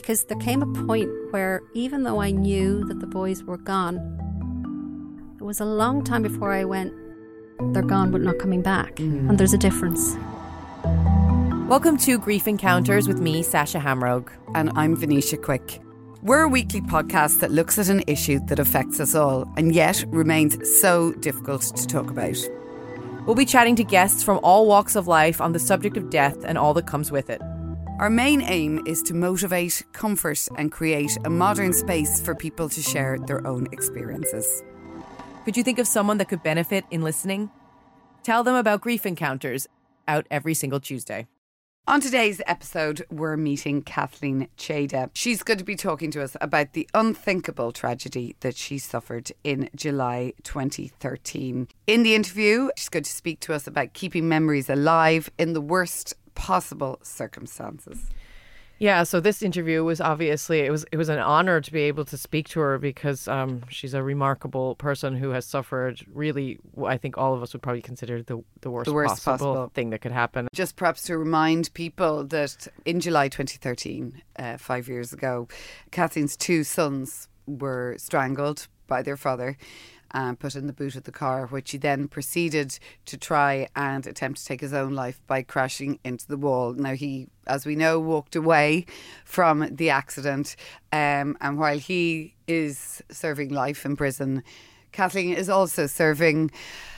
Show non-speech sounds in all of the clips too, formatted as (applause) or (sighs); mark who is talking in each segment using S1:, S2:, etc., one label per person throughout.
S1: Because there came a point where even though I knew that the boys were gone, it was a long time before I went, they're gone but not coming back. And there's a difference.
S2: Welcome to Grief Encounters with me, Sasha Hamrogue.
S3: And I'm Venetia Quick. We're a weekly podcast that looks at an issue that affects us all and yet remains so difficult to talk about.
S2: We'll be chatting to guests from all walks of life on the subject of death and all that comes with it.
S3: Our main aim is to motivate, comfort, and create a modern space for people to share their own experiences.
S2: Could you think of someone that could benefit in listening? Tell them about Grief Encounters, out every single Tuesday.
S3: On today's episode, we're meeting Kathleen Chada. She's going to be talking to us about the unthinkable tragedy that she suffered in July 2013. In the interview, she's going to speak to us about keeping memories alive in the worst possible circumstances.
S2: Yeah, so this interview was obviously it was it was an honor to be able to speak to her because um, she's a remarkable person who has suffered really I think all of us would probably consider the the worst,
S3: The worst
S2: possible,
S3: possible.
S2: thing that could happen.
S3: Just perhaps to remind people that in July 2013, uh, five years ago, Kathleen's two sons were strangled by their father and put in the boot of the car, which he then proceeded to try and attempt to take his own life by crashing into the wall. Now, he, as we know, walked away from the accident, um, and while he is serving life in prison, Kathleen is also serving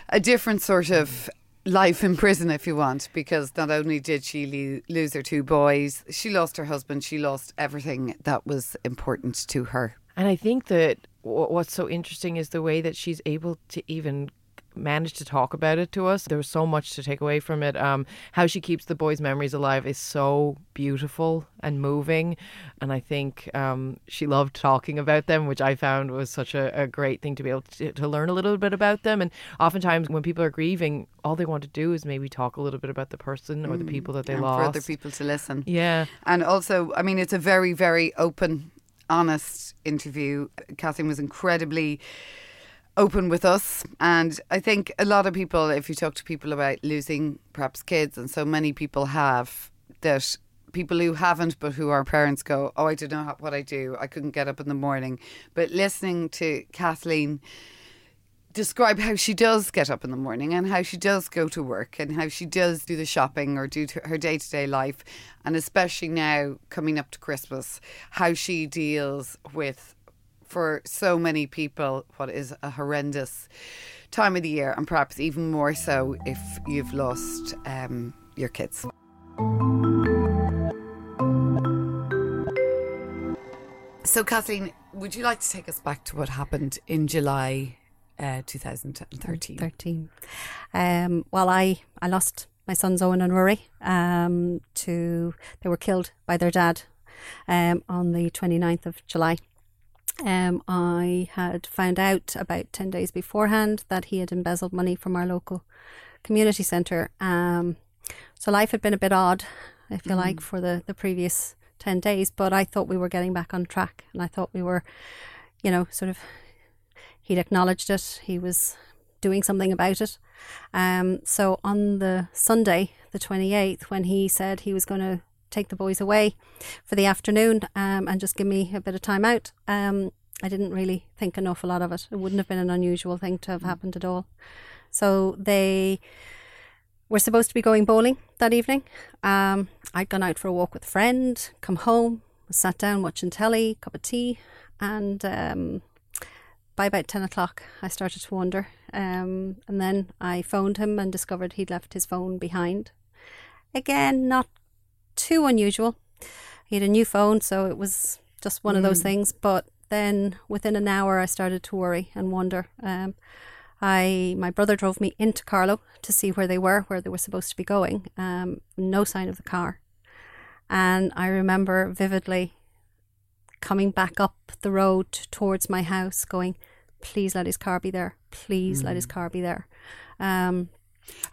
S3: a different sort of life in prison, if you want, because not only did she le- lose her two boys, she lost her husband, she lost everything that was important to her.
S2: And I think that what's so interesting is the way that she's able to even manage to talk about it to us. There's so much to take away from it. Um, how she keeps the boys' memories alive is so beautiful and moving. And I think um, she loved talking about them, which I found was such a, a great thing to be able to, to learn a little bit about them. And oftentimes, when people are grieving, all they want to do is maybe talk a little bit about the person or the people that they lost.
S3: for other people to listen.
S2: Yeah.
S3: And also, I mean, it's a very, very open, honest interview. Kathleen was incredibly open with us. And I think a lot of people, if you talk to people about losing perhaps kids, and so many people have, that people who haven't but who are parents go, Oh, I don't know what I do. I couldn't get up in the morning. But listening to Kathleen describe how she does get up in the morning and how she does go to work and how she does do the shopping or do her day to day life. And especially now coming up to Christmas, how she deals with, for so many people, what is a horrendous time of the year, and perhaps even more so if you've lost um, your kids. So, Kathleen, would you like to take us back to what happened in July uh, 2013?
S1: 13. Um, well, I, I lost my sons Owen and Rory um, to, they were killed by their dad um, on the 29th of July. Um, I had found out about 10 days beforehand that he had embezzled money from our local community centre. Um, so life had been a bit odd, if you like, for the, the previous 10 days, but I thought we were getting back on track and I thought we were, you know, sort of, he'd acknowledged it, he was doing something about it. Um, so on the Sunday, the 28th, when he said he was going to take the boys away for the afternoon um, and just give me a bit of time out, um, I didn't really think an awful lot of it. It wouldn't have been an unusual thing to have happened at all. So they were supposed to be going bowling that evening. Um, I'd gone out for a walk with a friend, come home, sat down watching telly, cup of tea, and um, by about 10 o'clock, I started to wonder. Um, and then I phoned him and discovered he'd left his phone behind. Again, not too unusual. He had a new phone, so it was just one of those things. But then within an hour, I started to worry and wonder. Um, I my brother drove me into Carlow to see where they were, where they were supposed to be going. Um, no sign of the car, and I remember vividly coming back up the road towards my house, going, "Please let his car be there. Please let his car be there." Um,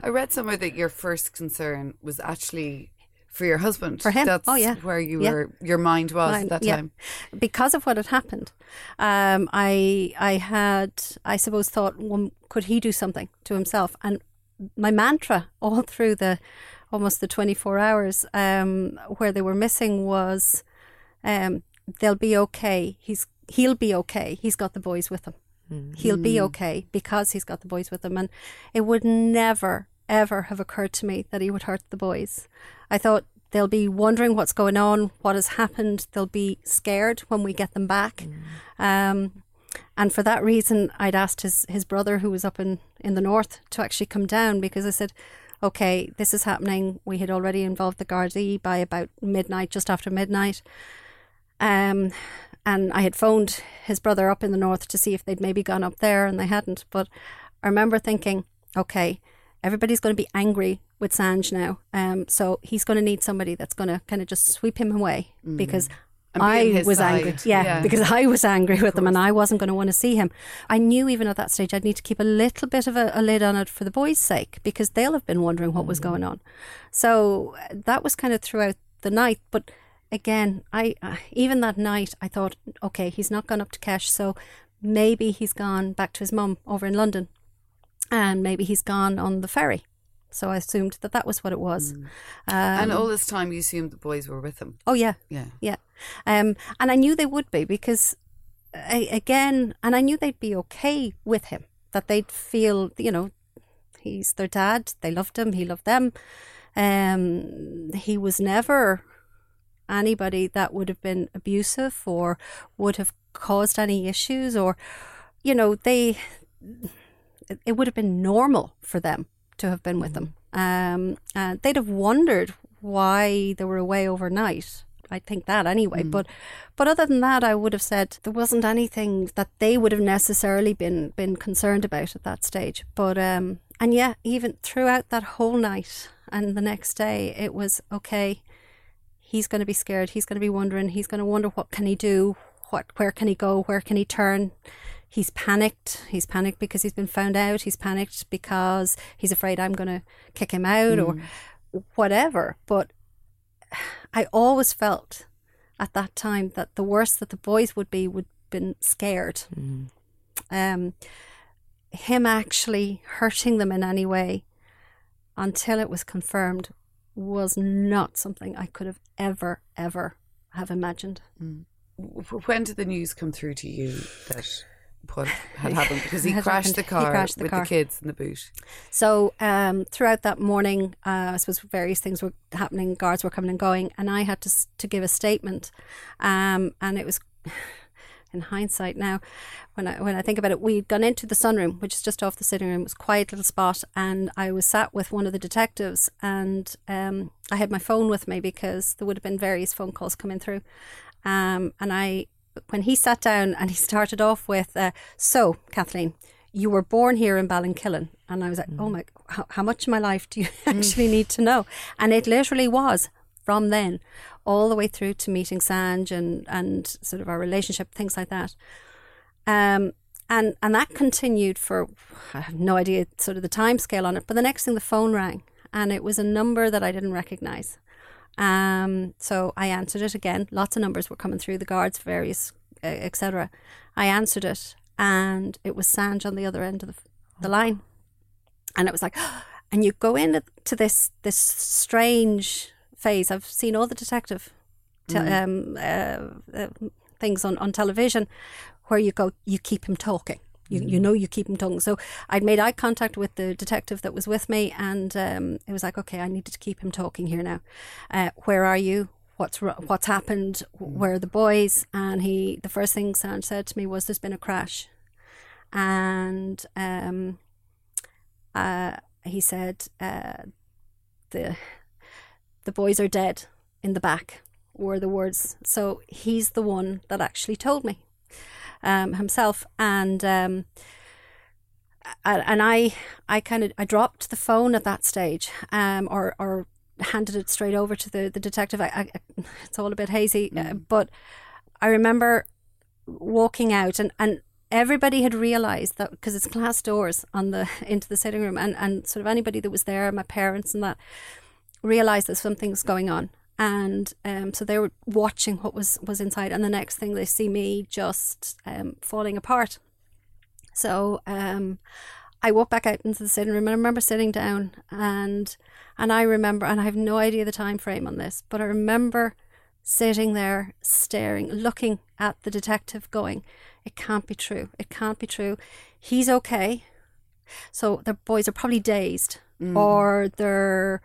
S3: I read somewhere that your first concern was actually for your husband.
S1: For him.
S3: That's
S1: Oh, yeah.
S3: where you
S1: Yeah.
S3: were. Your mind was
S1: Mine-
S3: at that
S1: yeah.
S3: time.
S1: because of what had happened. Um, I I had I suppose thought, well, could he do something to himself? And my mantra all through the almost the twenty four hours um, where they were missing was, um, they'll be okay. He's he'll be okay. He's got the boys with him. He'll be okay because he's got the boys with him. And it would never, ever have occurred to me that he would hurt the boys. I thought they'll be wondering what's going on, what has happened. They'll be scared when we get them back. Um, and for that reason, I'd asked his, his brother, who was up in, in the north, to actually come down because I said, okay, this is happening. We had already involved the Gardaí by about midnight, just after midnight. Um, and I had phoned his brother up in the north to see if they'd maybe gone up there, and they hadn't. But I remember thinking, okay, everybody's going to be angry with Sanj now. Um, so he's going to need somebody that's going to kind of just sweep him away because
S3: And be
S1: I was
S3: side.
S1: angry. Yeah,
S3: Yeah.
S1: because I was angry with them and I wasn't going to want to see him. I knew even at that stage I'd need to keep a little bit of a, a lid on it for the boys' sake because they'll have been wondering what was going on. So uh, that was kind of throughout the night. But again, I uh, even that night I thought, okay, he's not gone up to Kesh, so maybe he's gone back to his mum over in London, and maybe he's gone on the ferry. So I assumed that that was what it was. Um,
S3: and all this time, you assumed the boys were with him.
S1: oh yeah,
S3: Yeah.
S1: yeah. Um, and I knew they would be because, I, again, and I knew they'd be okay with him, that they'd feel, you know, he's their dad, they loved him, he loved them. Um, he was never anybody that would have been abusive or would have caused any issues or, you know, they, it, would have been normal for them to have been with them. Um, and they'd have wondered why they were away overnight. I think that anyway. But but other than that, I would have said there wasn't anything that they would have necessarily been been concerned about at that stage. But um, and yeah, even throughout that whole night and the next day, it was okay. He's going to be scared. He's going to be wondering. He's going to wonder what can he do. What where can he go? Where can he turn? He's panicked. He's panicked because he's been found out. He's panicked because he's afraid I'm going to kick him out or whatever. But I always felt at that time that the worst that the boys would be would been scared. Um, him actually hurting them in any way until it was confirmed was not something I could have ever, ever have imagined.
S3: W- When did the news come through to you that what had (laughs) happened? Because he crashed the
S1: happened. He
S3: car
S1: crashed the
S3: with
S1: car.
S3: the kids in the boot.
S1: So um, throughout that morning, uh, I suppose various things were happening. Guards were coming and going, and I had to to give a statement. Um, and it was, in hindsight now, when I when I think about it, we'd gone into the sunroom, which is just off the sitting room. It was a quiet little spot, and I was sat with one of the detectives, and um, I had my phone with me because there would have been various phone calls coming through. Um, and I, when he sat down and he started off with, uh, "So, Kathleen, you were born here in Ballinkillen," and I was like, "Oh my, how, how much of my life do you (laughs) actually need to know?" And it literally was from then all the way through to meeting Sanj and and sort of our relationship, things like that. Um, and and that continued for I have no idea sort of the time scale on it. But the next thing, the phone rang, and it was a number that I didn't recognize. Um, so I answered it again. Lots of numbers were coming through the guards, various, etc. I answered it, and it was Sanj on the other end of the, the line, and it was like, (gasps) and you go into this this strange phase. I've seen all the detective te- um, uh, uh, things on on television, where you go, you keep him talking. You, you know you keep him talking. So I'd made eye contact with the detective that was with me, and um, it was like, okay, I needed to keep him talking here now. Uh, where are you? What's what's happened? Where are the boys? And he, the first thing Sanj said to me was, "There's been a crash," and um, uh, he said, uh, "the the boys are dead in the back." Were the words. So he's the one that actually told me um, himself, and um, and I I kind of I dropped the phone at that stage, um, or or handed it straight over to the the detective. I, I it's all a bit hazy, uh, but I remember walking out and and everybody had realized that because it's glass doors on the (laughs) into the sitting room and and sort of anybody that was there my parents and that realized that something's going on and um, so they were watching what was was inside and the next thing they see me just um, falling apart so um, I walked back out into the sitting room and I remember sitting down and and I remember and I have no idea the time frame on this, but I remember sitting there staring, looking at the detective going, It can't be true. It can't be true. He's okay. So the boys are probably dazed or they're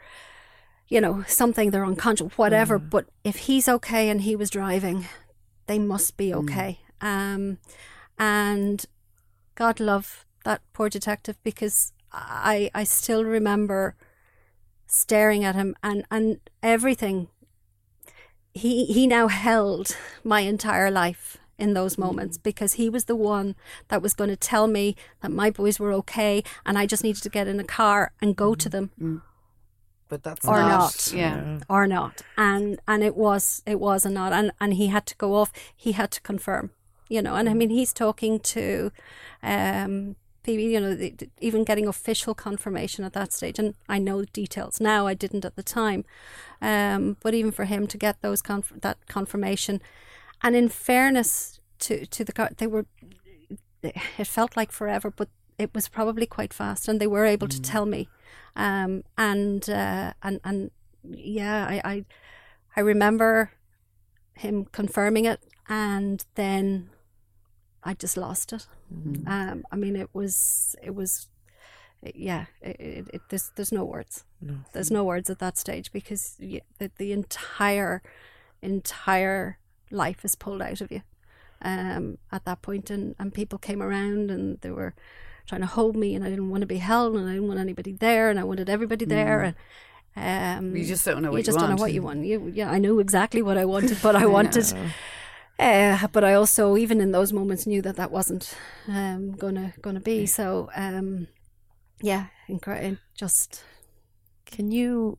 S1: you know, something they're unconscious, whatever. Mm. But if he's okay and he was driving, they must be mm. okay. Um, and God love that poor detective because I I still remember staring at him and and everything. He he now held my entire life in those mm. moments because he was the one that was going to tell me that my boys were okay and I just needed to get in a car and go to them
S3: But that's
S1: or
S3: not,
S1: not,
S3: Yeah.
S1: or not. And and it was it was a not. And and he had to go off. He had to confirm you know. And i mean he's talking to um people you know the, the- even getting official confirmation at that stage. And i know details now. I didn't at the time. Um but even for him to get those conf- that confirmation. And in fairness to to the co- they were it felt like forever, but it was probably quite fast, and they were able to tell me. Um, and uh, and and yeah, I, I I remember him confirming it, and then I just lost it. Um, I mean, it was it was yeah. It, it, it, there's there's no words. There's no words at that stage because y the, the entire entire life is pulled out of you um, at that point, and, and people came around and they were trying to hold me, and I didn't want to be held, and I didn't want anybody there, and I wanted everybody there, and um,
S3: You just don't know what you
S1: just don't know
S3: want.
S1: what you want. You, yeah, I knew exactly what I wanted, but (laughs) I wanted. Uh, but I also, even in those moments, knew that that wasn't um, gonna gonna be. So, um, yeah, incre- just
S2: Can you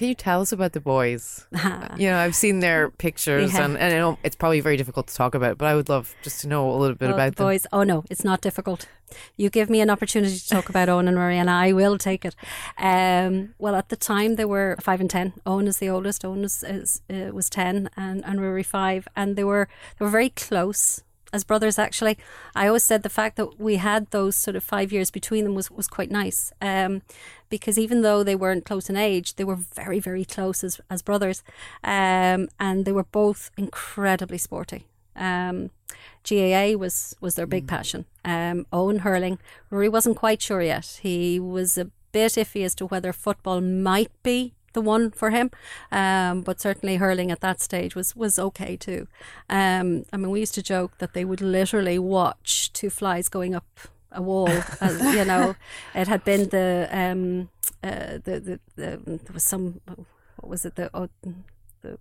S2: can you tell us about the boys? (laughs) you know, I've seen their pictures,
S1: Yeah.
S2: and, and I know it's probably very difficult to talk about, but I would love just to know a little bit
S1: Oh,
S2: about
S1: the
S2: them.
S1: boys. Oh no, it's not difficult. You give me an opportunity to talk about Owen and Rory, and I will take it. Um, well, at the time they were five and ten. Owen is the oldest. Owen is, is uh, was ten, and, and Rory five, and they were they were very close as brothers. Actually, I always said the fact that we had those sort of five years between them was was quite nice. Um, because even though they weren't close in age, they were very very close as as brothers, um, and they were both incredibly sporty. Um, GAA was was their big passion. Um, Owen hurling. Rory wasn't quite sure yet. He was a bit iffy as to whether football might be the one for him, um, but certainly hurling at that stage was was okay too. Um, I mean, we used to joke that they would literally watch two flies going up a wall. (laughs) as, you know, it had been the um, uh, the, the the there was some what was it the oh, the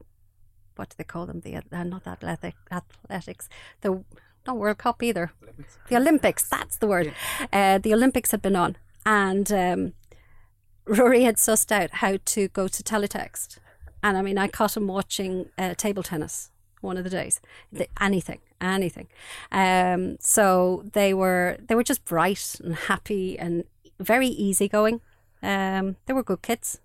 S1: what do they call them? The uh, not athletic athletics. The not World Cup either. The Olympics. That's the word. Uh, the Olympics had been on, and um, Rory had sussed out how to go to teletext, and I mean, I caught him watching uh, table tennis one of the days. The, anything, anything. Um, so they were they were just bright and happy and very easygoing. Um, they were good kids.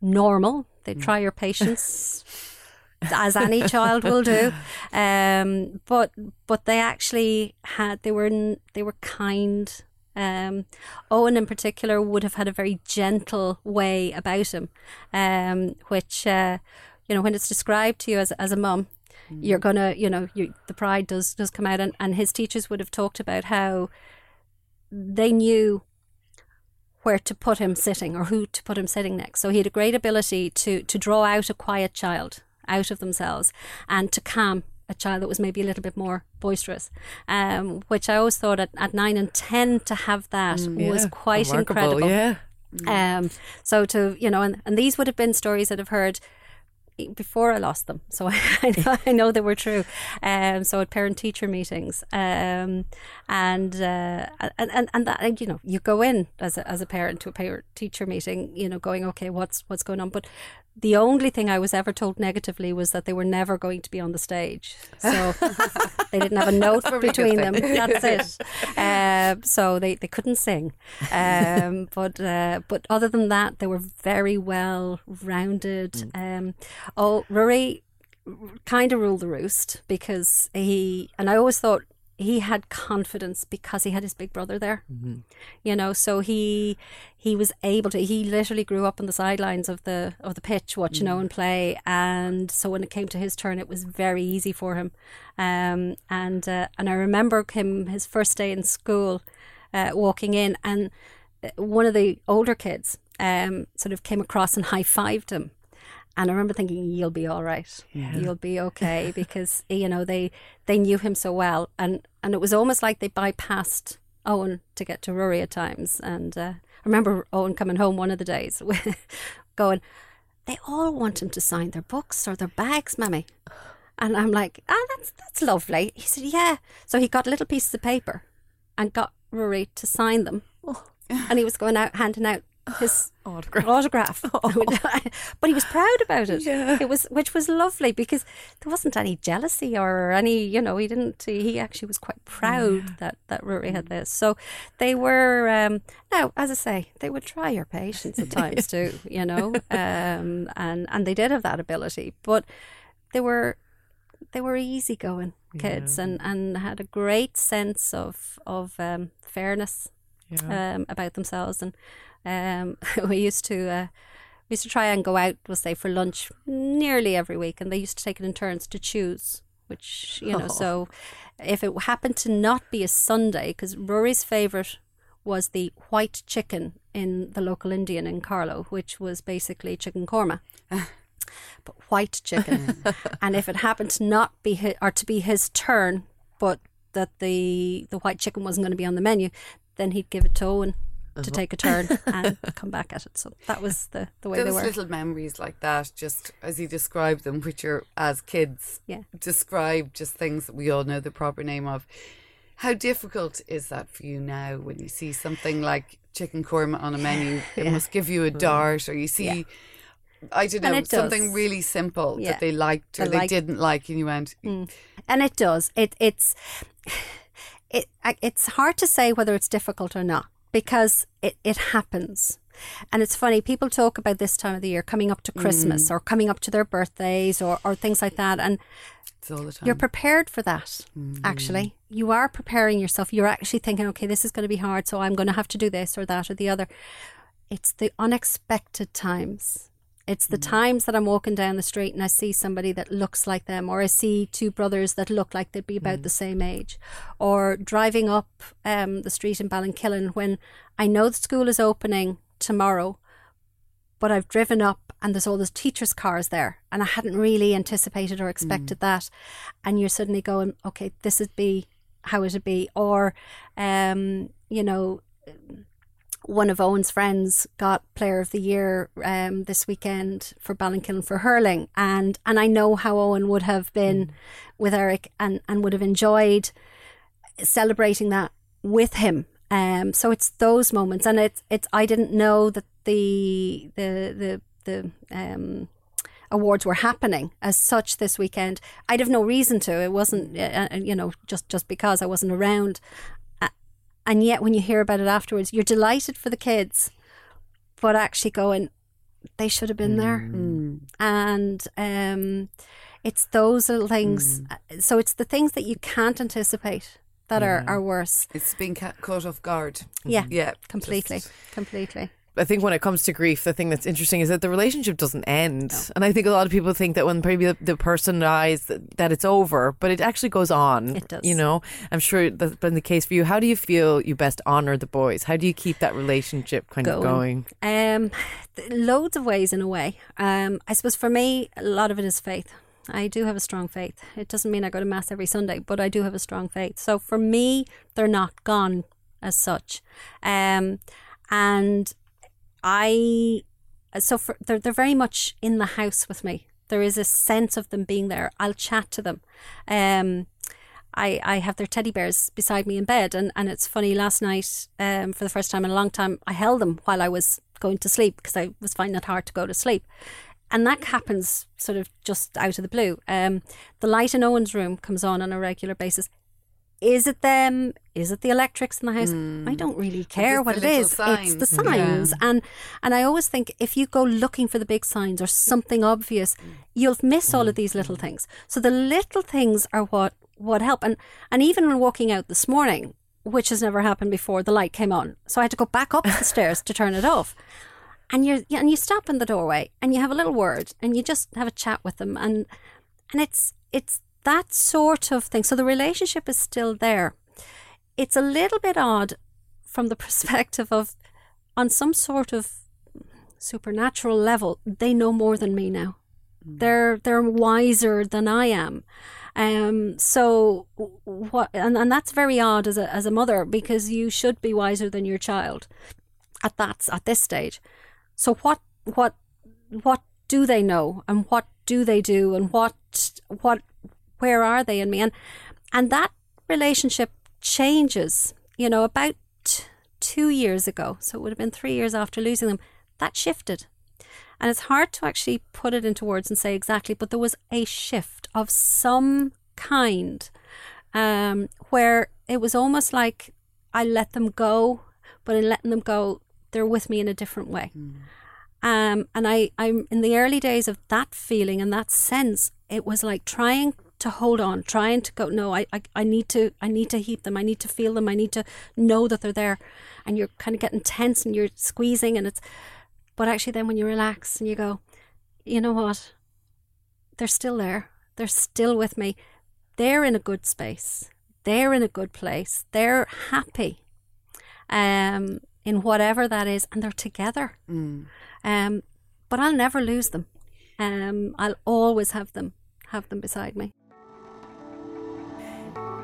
S1: Normal. They try your patience (laughs) as any child will do. Um, but but they actually had they were n- they were kind. Um, Owen in particular would have had a very gentle way about him, um, which uh, you know when it's described to you as as a mum, you're gonna you know you, the pride does does come out, and, and his teachers would have talked about how they knew where to put him sitting or who to put him sitting next. So he had a great ability to to draw out a quiet child out of themselves and to calm a child that was maybe a little bit more boisterous, um, which I always thought at, at nine and ten to have that was
S2: Yeah,
S1: quite
S2: remarkable,
S1: incredible.
S2: Yeah.
S1: Um, so to you know, and, and these would have been stories that I've heard before I lost them. So (laughs) I know, I know they were true. Um, so at parent teacher meetings, um, and, uh, and and and that you know you go in as a, as a parent to a parent teacher meeting, you know, going okay, what's what's going on, but. The only thing I was ever told negatively was that they were never going to be on the stage. So (laughs) they didn't have a note
S3: probably a good
S1: between them. That's it. Um, so they, they couldn't sing. Um, (laughs) but uh, but other than that, they were very well rounded. Um, oh, Rory kind of ruled the roost because he, and I always thought he had confidence because he had his big brother there. You know, so he he was able to. He literally grew up on the sidelines of the of the pitch, watching Owen play, and so when it came to his turn, it was very easy for him. Um, and uh, and I remember him his first day in school, uh, walking in, and uh, one of the older kids um, sort of came across and high fived him. And I remember thinking, "You'll be all right. You'll be okay," (laughs) because you know they they knew him so well, and and it was almost like they bypassed Owen to get to Rory at times. And uh, I remember Owen coming home one of the days, (laughs) going, "They all want him to sign their books or their bags, Mammy." And I'm like, "Ah, that's that's lovely." He said, "Yeah." So he got little pieces of paper and got Rory to sign them, and he was going out handing out his (sighs) (laughs)
S2: Autograph.
S1: autograph. (laughs) (laughs) but he was proud about it. It was, which was lovely because there wasn't any jealousy or any, you know, he didn't. He actually was quite proud that that Rory had this. So they were. Um, now, as I say, they would try your patience at (laughs) times too, you know, um, and and they did have that ability, but they were they were easygoing kids and and had a great sense of of um, fairness um, about themselves. And um, (laughs) we used to uh, we used to try and go out, we'll say, for lunch nearly every week, and they used to take it in turns to choose. Which you know, so if it happened to not be a Sunday, because Rory's favourite was the white chicken in the local Indian in Carlow, which was basically chicken korma (laughs) but white chicken. (laughs) and if it happened to not be his, or to be his turn, but that the the white chicken wasn't going to be on the menu, then he'd give it to Owen to uh-huh. take a turn (laughs) and come back at it. So that was the, the way
S3: Those
S1: they were.
S3: little memories like that, just as you describe them, which are as kids,
S1: Yeah.
S3: describe just things that we all know the proper name of. How difficult is that for you now when you see something like chicken korma on a menu? (laughs) It must give you a hmm. dart, or you see, I don't know,
S1: it does.
S3: something really simple
S1: Yeah.
S3: that they liked or
S1: They
S3: they
S1: liked-
S3: didn't like, and you went, hmm. mm.
S1: and it does. It it's (sighs) it it's hard to say whether it's difficult or not because it it happens. And it's funny, people talk about this time of the year coming up to Christmas mm. or coming up to their birthdays or, or things like that. And
S3: it's all the time.
S1: You're prepared for that, mm-hmm. actually. You are preparing yourself. You're actually thinking, okay, this is going to be hard, so I'm going to have to do this or that or the other. It's the unexpected times. It's the times that I'm walking down the street and I see somebody that looks like them, or I see two brothers that look like they'd be about the same age, or driving up um, the street in Ballinkillen when I know the school is opening tomorrow, but I've driven up and there's all those teachers' cars there, and I hadn't really anticipated or expected that, and you're suddenly going, okay, this would be how it'd be, or, um, you know, one of Owen's friends got Player of the Year um, this weekend for Ballinkillen for hurling, and and I know how Owen would have been with Eric and and would have enjoyed celebrating that with him. Um, so it's those moments, and it's it's. I didn't know that the the the the um, awards were happening as such this weekend. I'd have no reason to. It wasn't, uh, uh, you know, just just because I wasn't around. And yet, when you hear about it afterwards, you're delighted for the kids, but actually going, they should have been there. And um, it's those little things. uh, So it's the things that you can't anticipate that are, are worse.
S3: It's being ca- caught off guard.
S1: Yeah,
S3: Yeah,
S1: completely,
S3: just-
S1: completely.
S2: I think when it comes to grief, the thing that's interesting is that the relationship doesn't end. And I think a lot of people think that when maybe the, the person dies, that, that it's over, but it actually goes on.
S1: It does.
S2: You know, I'm sure that's been the case for you. How do you feel you best honor the boys? How do you keep that relationship kind of going?
S1: Um, th- loads of ways in a way. Um, I suppose for me, a lot of it is faith. I do have a strong faith. It doesn't mean I go to mass every Sunday, but I do have a strong faith. So for me, they're not gone as such. Um, and I, so for, they're they're very much in the house with me. There is a sense of them being there. I'll chat to them. Um, I, I have their teddy bears beside me in bed. And, and it's funny, last night, um, for the first time in a long time, I held them while I was going to sleep because I was finding it hard to go to sleep. And that happens sort of just out of the blue. Um, the light in Owen's room comes on on a regular basis. Is it them? Is it the electrics in the house? I don't really care what it
S3: is.
S1: is. It's the
S3: signs.
S1: signs. And and I always think if you go looking for the big signs or something obvious, you'll miss all of these little things. So the little things are what what help. And and even when walking out this morning, which has never happened before, the light came on. So I had to go back up the stairs to turn it off. And you and you stop in the doorway and you have a little word and you just have a chat with them and and it's it's that sort of thing. So the relationship is still there. It's a little bit odd from the (laughs) perspective of on some sort of supernatural level, they know more than me now. They're they're wiser than I am. Um so what and, and that's very odd as a as a mother because you should be wiser than your child at that at this stage. So what what what do they know and what do they do and what what where are they in me and and that relationship changes. You know, about two years ago, so it would have been three years after losing them, that shifted. And it's hard to actually put it into words and say exactly, but there was a shift of some kind um, where it was almost like I let them go, but in letting them go, they're with me in a different way. Um, and I, I'm in the early days of that feeling and that sense, it was like trying to hold on, trying to go, no, I, I, I need to, I need to heap them. I need to feel them. I need to know that they're there. And you're kind of getting tense and you're squeezing and it's, but actually then when you relax and you go, you know what? They're still there. They're still with me. They're in a good space. They're in a good place. They're happy. Um, in whatever that is, and they're together. Um, but I'll never lose them. Um, I'll always have them, have them beside me.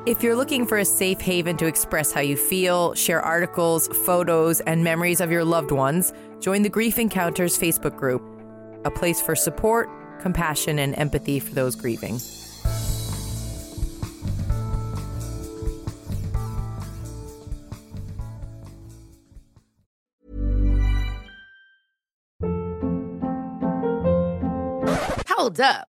S2: If you're looking for a safe haven to express how you feel, share articles, photos, and memories of your loved ones, join the Grief Encounters Facebook group, a place for support, compassion, and empathy for those grieving.
S4: Hold up.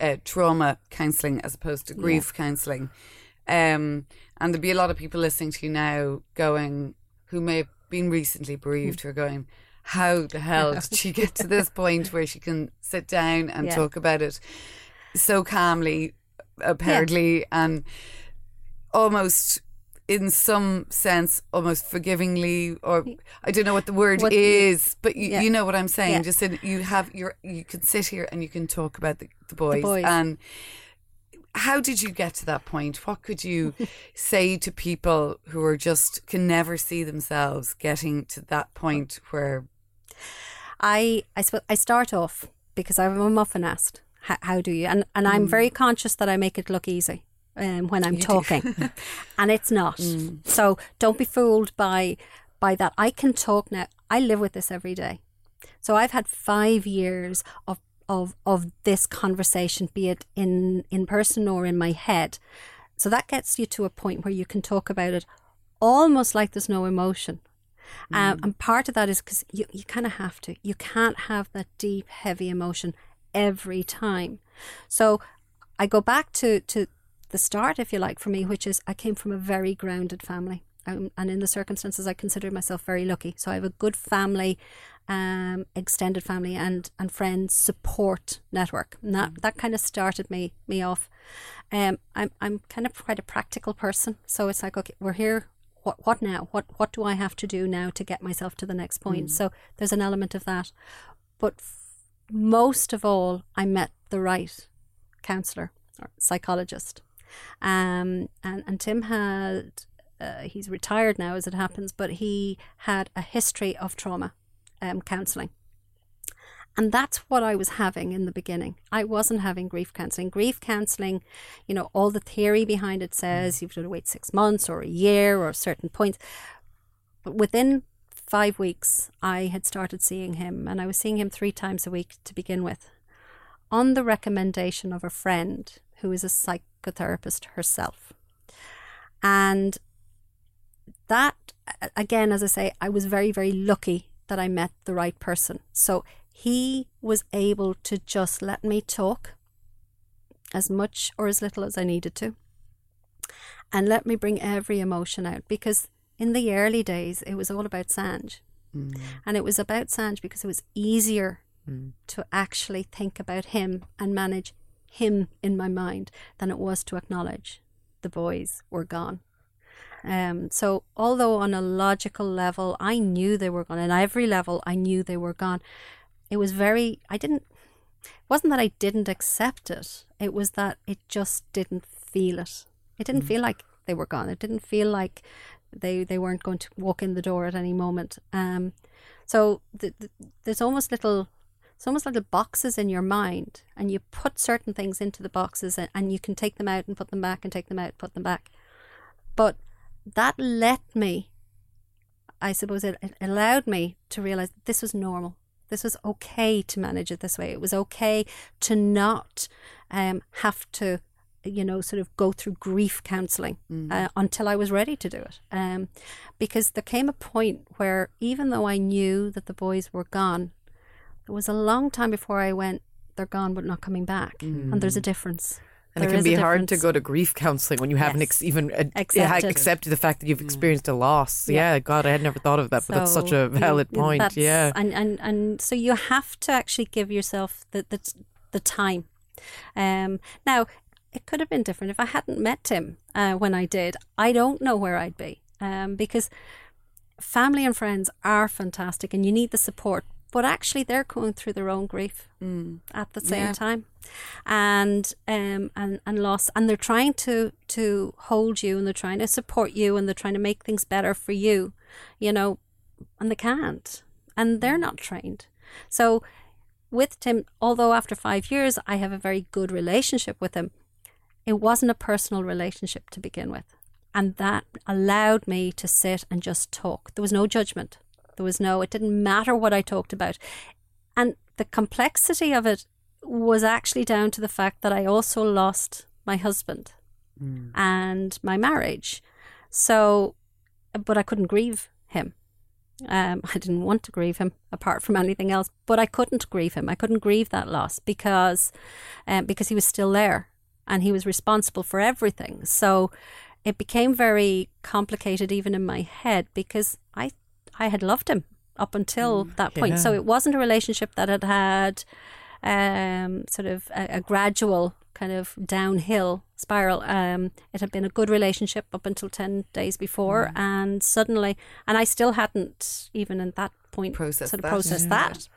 S3: uh, trauma counselling as opposed to grief counselling. Um, and there'll be a lot of people listening to you now going, who may have been recently bereaved, who are going, how the (laughs) hell did she get to this point where she can sit down and
S1: Yeah.
S3: talk about it so calmly, apparently, and almost in some sense, almost forgivingly, or I don't know what the word
S1: What-
S3: is, but you,
S1: Yeah.
S3: you know what I'm saying.
S1: Yeah.
S3: Just in, you have your, you can sit here and you can talk about the, the boys.
S1: boys.
S3: And how did you get to that point? What could you (laughs) say to people who are just can never see themselves getting to that point where
S1: I I suppose I start off because I'm often asked how, how do you and and I'm hmm. very conscious that I make it look easy um, when I'm talking, (laughs) and it's not. So don't be fooled by by that. I can talk now. I live with this every day. So I've had five years of of of this conversation, be it in in person or in my head. So that gets you to a point where you can talk about it almost like there's no emotion. Um, and part of that is because you, you kind of have to. You can't have that deep, heavy emotion every time. So I go back to, to the start, if you like, for me, which is I came from a very grounded family. Um, and in the circumstances, I consider myself very lucky. So I have a good family, um, extended family, and and friends support network. And that, that kind of started me me off. Um, I'm I'm kind of quite a practical person, so it's like okay, we're here. What what now? What what do I have to do now to get myself to the next point? So there's an element of that, but f- most of all, I met the right counselor or psychologist. Um, and, and Tim had, uh, he's retired now as it happens, but he had a history of trauma um, counselling. And that's what I was having in the beginning. I wasn't having grief counselling. Grief counselling, you know, all the theory behind it says you've got to wait six months or a year or certain points. But within five weeks, I had started seeing him, and I was seeing him three times a week to begin with, on the recommendation of a friend who is a psychotherapist herself. And that, again, as I say, I was very, very lucky that I met the right person. So he was able to just let me talk as much or as little as I needed to and let me bring every emotion out because in the early days it was all about Sanj. Mm. And it was about Sanj because it was easier mm. to actually think about him and manage him in my mind than it was to acknowledge the boys were gone. Um, so although on a logical level I knew they were gone, and every level I knew they were gone, it was very I didn't it wasn't that I didn't accept it. It was that it just didn't feel it. It didn't feel like they were gone. It didn't feel like they they weren't going to walk in the door at any moment. Um, so the, th there's almost little it's almost little boxes in your mind, and you put certain things into the boxes, and, and you can take them out and put them back, and take them out, and put them back. But that let me, I suppose, it, it allowed me to realize that this was normal. This was okay to manage it this way. It was okay to not um, have to, you know, sort of go through grief counselling uh, until I was ready to do it. Um, because there came a point where even though I knew that the boys were gone, there was a long time before I went, they're gone but not coming back. And there's a difference.
S2: And
S1: There
S2: it can be hard to go to grief counselling when you haven't
S1: Yes.
S2: ex- even uh,
S1: Accepted.
S2: accepted the fact that you've experienced a loss. Yeah. God, I had never thought of that, but that's such a valid
S1: yeah,
S2: point. Yeah.
S1: and, and and so you have to actually give yourself the the, the time. Um, now it could have been different if I hadn't met him uh, when I did. I don't know where I'd be um, because family and friends are fantastic, and you need the support. But actually, they're going through their own grief at the same
S3: Yeah.
S1: time, and um and and loss, and they're trying to to hold you, and they're trying to support you, and they're trying to make things better for you, you know, and they can't, and they're not trained. So, with Tim, although after five years I have a very good relationship with him, it wasn't a personal relationship to begin with. And that allowed me to sit and just talk. There was no judgment. There was no, it didn't matter what I talked about. And the complexity of it was actually down to the fact that I also lost my husband and my marriage. So, but I couldn't grieve him. Um, I didn't want to grieve him apart from anything else, but I couldn't grieve him. I couldn't grieve that loss because, um, because he was still there. and he was responsible for everything. So it became very complicated even in my head because I I had loved him up until that point. So it wasn't a relationship that had had um, sort of a, a gradual kind of downhill spiral. Um, it had been a good relationship up until 10 days before, and suddenly, and I still hadn't even at that point
S3: Processed
S1: sort of
S3: that.
S1: processed
S3: Yeah.
S1: that.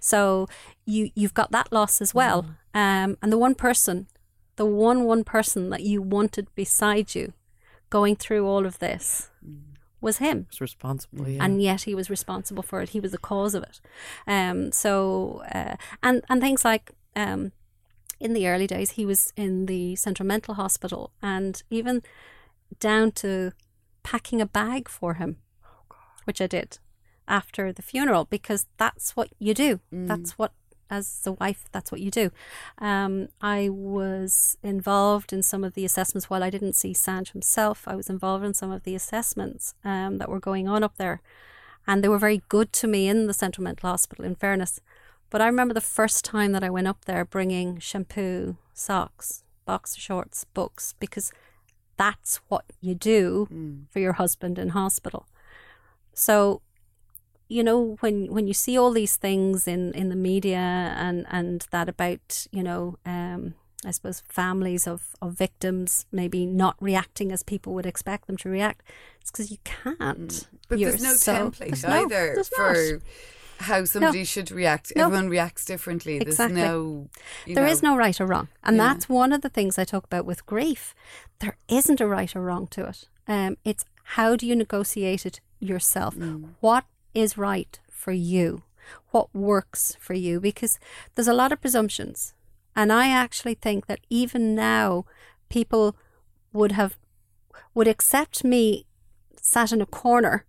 S1: So you, you've got that loss as well. Um, and the one person, the one, one person that you wanted beside you going through all of this was him
S2: It's responsible. Yeah.
S1: and yet he was responsible for it. He was the cause of it. Um, so uh, and and things like um, in the early days, he was in the Central Mental Hospital, and even down to packing a bag for him, which I did after the funeral because that's what you do. That's what. As the wife, that's what you do. Um, I was involved in some of the assessments. While I didn't see Sanj himself, I was involved in some of the assessments um, that were going on up there and they were very good to me in the Central Mental Hospital, in fairness. But I remember the first time that I went up there bringing shampoo, socks, boxer shorts, books, because that's what you do for your husband in hospital. So, you know, when when you see all these things in in the media and and that about you know. Um, I suppose families of, of victims maybe not reacting as people would expect them to react. It's because you can't.
S3: But
S1: You're
S3: there's no
S1: so-
S3: template
S1: there's
S3: either
S1: there's
S3: for
S1: not.
S3: how somebody should react.
S1: No.
S3: Everyone reacts differently.
S1: Exactly.
S3: There's no. You
S1: There
S3: know,
S1: is no right or wrong. And
S3: Yeah.
S1: that's one of the things I talk about with grief. There isn't a right or wrong to it. Um, it's how do you negotiate it yourself?
S3: Mm.
S1: What is right for you? What works for you? Because there's a lot of presumptions. And I actually think that even now, people would have would accept me sat in a corner,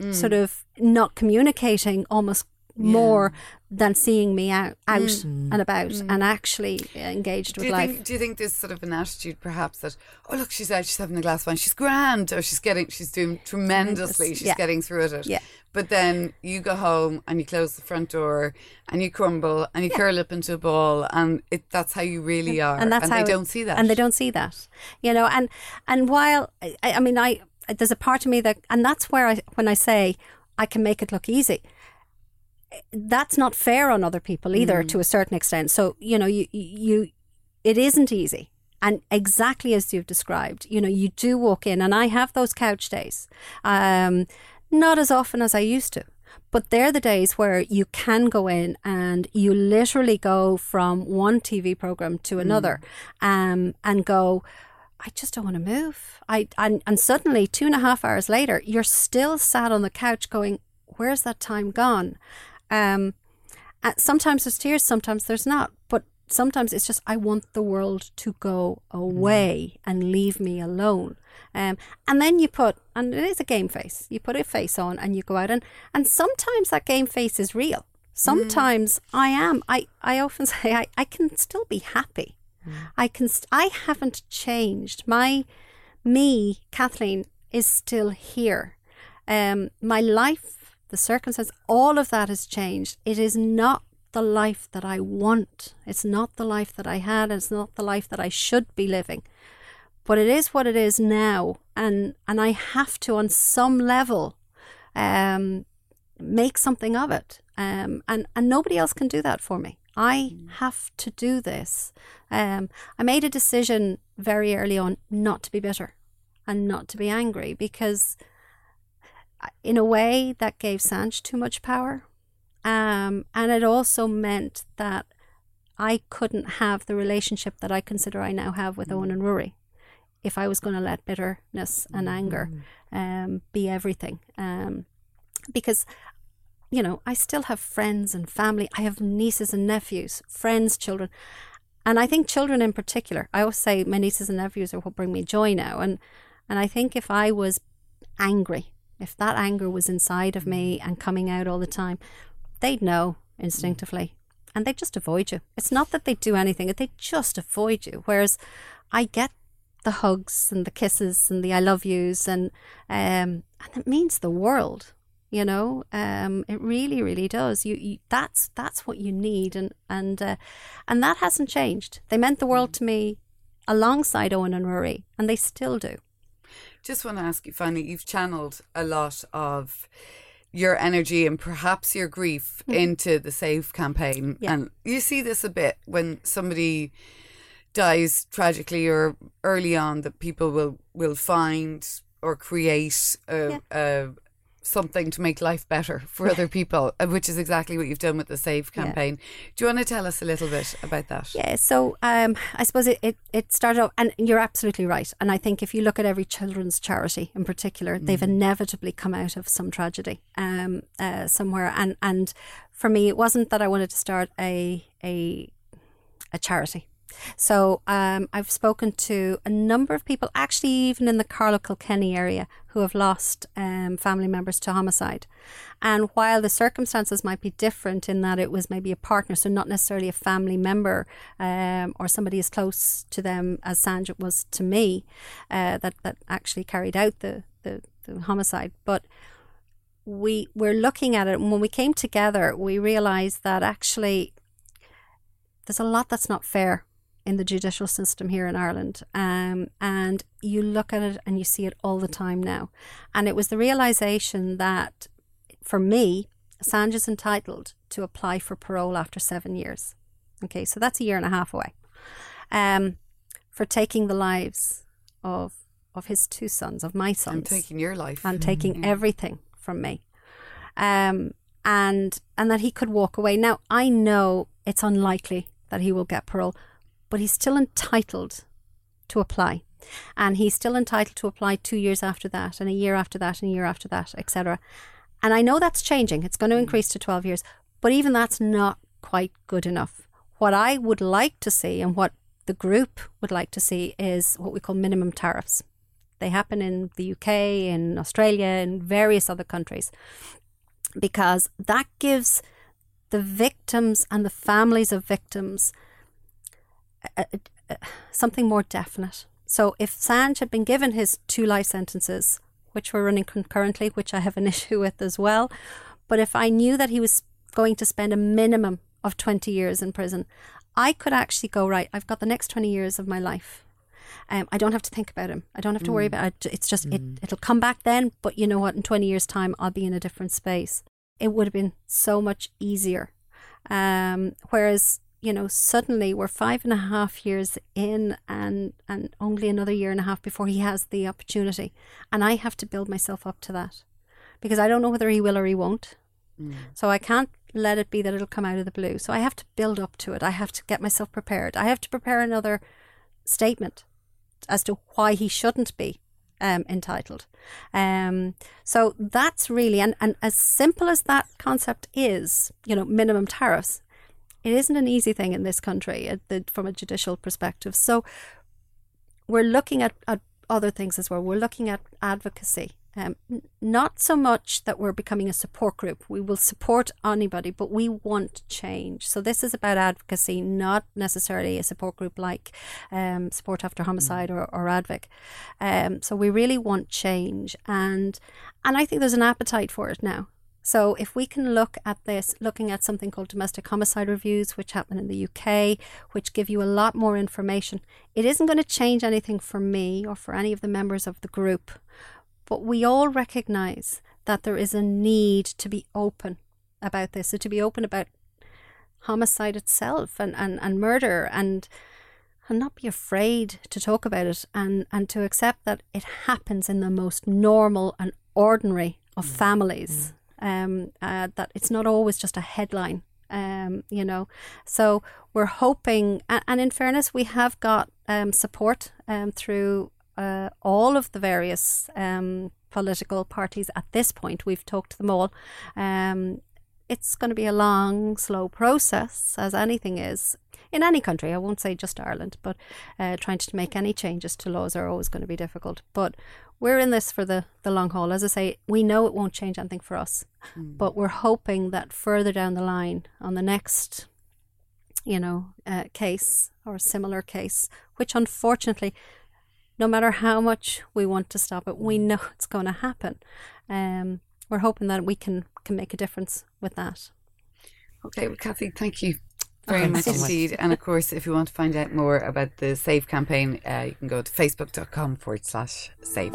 S3: Mm.
S1: sort of not communicating almost more than seeing me out, out mm. and about mm. and actually uh, engaged
S3: Do
S1: with
S3: you
S1: life.
S3: think? Do you think there's sort of an attitude, perhaps, that oh look, she's out, she's having a glass of wine, she's grand, or she's getting, she's doing tremendously,
S1: Tremendous,
S3: she's
S1: yeah.
S3: getting through it.
S1: Yeah.
S3: But then you go home and you close the front door and you crumble and you curl up into a ball, and it that's how you really are,
S1: and that's how
S3: they
S1: it-
S3: don't see that,
S1: and they don't see that you know and and while I, I mean I there's a part of me that and that's where I when I say I can make it look easy that's not fair on other people either to a certain extent. So you know you you it isn't easy. And exactly as you've described you know you do walk in and I have those couch days. Um not as often as I used to but they're the days where you can go in and you literally go from one TV program to another um, and go, I just don't want to move. I and, and suddenly two and a half hours later, you're still sat on the couch going, Where's that time gone? Um, sometimes there's tears, sometimes there's not. But sometimes it's just I want the world to go away and leave me alone. Um, and then you put, and it is a game face. You put a face on and you go out, and and sometimes that game face is real. Sometimes I am. I I often (laughs) say I I can still be happy. I can. St- I haven't changed. My me, Kathleen, is still here. Um, my life, the circumstance, all of that has changed. It is not the life that I want. It's not the life that I had. It's not the life that I should be living. But it is what it is now, and and I have to, on some level, um, make something of it. Um, and and nobody else can do that for me. I have to do this. Um, I made a decision very early on not to be bitter and not to be angry because, in a way, that gave Sanj too much power. Um, and it also meant that I couldn't have the relationship that I consider I now have with Eoghan and Ruairí if I was going to let bitterness and anger um, be everything. Um, because you know, I still have friends and family. I have nieces and nephews, friends, children. And I think children in particular, I always say my nieces and nephews are what bring me joy now. And and I think if I was angry, if that anger was inside of me and coming out all the time, they'd know instinctively. And they'd just avoid you. It's not that they'd do anything, they'd just avoid you. Whereas I get the hugs and the kisses and the I love yous and um and it means the world you know um it really really does you, you that's that's what you need and and uh, and that hasn't changed they meant the world to me alongside Eoghan and Ruairí, and they still do.
S3: Just want to ask you finally, you've channeled a lot of your energy and perhaps your grief mm-hmm. into the Save campaign.
S1: Yeah.
S3: And you see this a bit when somebody dies tragically or early on that people will, will find or create a, a, something to make life better for other (laughs) people, uh, which is exactly what you've done with the Save
S1: Yeah.
S3: campaign. Do you want to tell us a little bit about that?
S1: Yeah, so um, I suppose it, it, it started off, and you're absolutely right. And I think if you look at every children's charity in particular, they've inevitably come out of some tragedy um, uh, somewhere. And, and for me, it wasn't that I wanted to start a, a, a charity. So um, I've spoken to a number of people, actually even in the Carlow Kilkenny area, who have lost um, family members to homicide. And while the circumstances might be different in that it was maybe a partner, so not necessarily a family member um, or somebody as close to them as Sanja was to me, uh, that that actually carried out the the, the homicide, but we we're looking at it and when we came together we realized that actually there's a lot that's not fair in the judicial system here in Ireland. Um, and you look at it and you see it all the time now. And it was the realization that for me, Sanj is entitled to apply for parole after seven years. Okay, so that's a year and a half away. Um, for taking the lives of of his two sons, of my sons
S3: I'm taking your life.
S1: and taking everything from me. Um, and and that he could walk away. Now I know it's unlikely that he will get parole, but he's still entitled to apply. And he's still entitled to apply two years after that, and a year after that, and a year after that, etc. And I know that's changing. It's going to mm. increase to 12 years, but even that's not quite good enough. What I would like to see and what the group would like to see is what we call minimum tariffs. They happen in the UK, in Australia, in various other countries, because that gives the victims and the families of victims a- a- something more definite. So if Sanj had been given his two life sentences, which were running concurrently, which I have an (laughs) issue with as well, but if I knew that he was going to spend a minimum of 20 years in prison, I could actually go, right, I've got the next 20 years of my life. Um, I don't have to think about him. I don't have to worry about it. It's just, it, it'll come back then, but you know what? In 20 years' time, I'll be in a different space. It would have been so much easier. Um, whereas, you know, suddenly we're five and a half years in and, and only another year and a half before he has the opportunity. And I have to build myself up to that because I don't know whether he will or he won't. So I can't let it be that it'll come out of the blue. So I have to build up to it. I have to get myself prepared. I have to prepare another statement as to why he shouldn't be um, entitled. Um, so that's really, and, and as simple as that concept is, you know, minimum tariffs, it isn't an easy thing in this country uh, the, from a judicial perspective. So we're looking at, at other things as well. We're looking at advocacy. Um, not so much that we're becoming a support group. We will support anybody, but we want change. So this is about advocacy, not necessarily a support group like um, Support After Homicide or, or AdVIC. Um, so we really want change, and and I think there's an appetite for it now. So if we can look at this, looking at something called domestic homicide reviews, which happen in the UK, which give you a lot more information, it isn't going to change anything for me or for any of the members of the group. But we all recognise that there is a need to be open about this, so to be open about homicide itself and, and, and murder and and not be afraid to talk about it and, and to accept that it happens in the most normal and ordinary of mm, families. Mm. Um, uh, that it's not always just a headline. Um, you know, so we're hoping, and, and in fairness, we have got um, support um, through uh, all of the various um, political parties at this point. We've talked to them all. Um, it's going to be a long, slow process, as anything is in any country. I won't say just Ireland, but uh, trying to make any changes to laws are always going to be difficult. But we're in this for the, the long haul. As I say, we know it won't change anything for us, but we're hoping that further down the line, on the next, you know, uh, case or similar case, which unfortunately, no matter how much we want to stop it, we know (laughs) it's going to happen. Um, we're hoping that we can can make a difference with that.
S3: Okay, well, Kathy, thank you Very
S1: Okay,
S3: much
S1: so much.
S3: indeed. And of course, if you want to find out more about the Save campaign, uh, you can go to facebook.com forward slash save.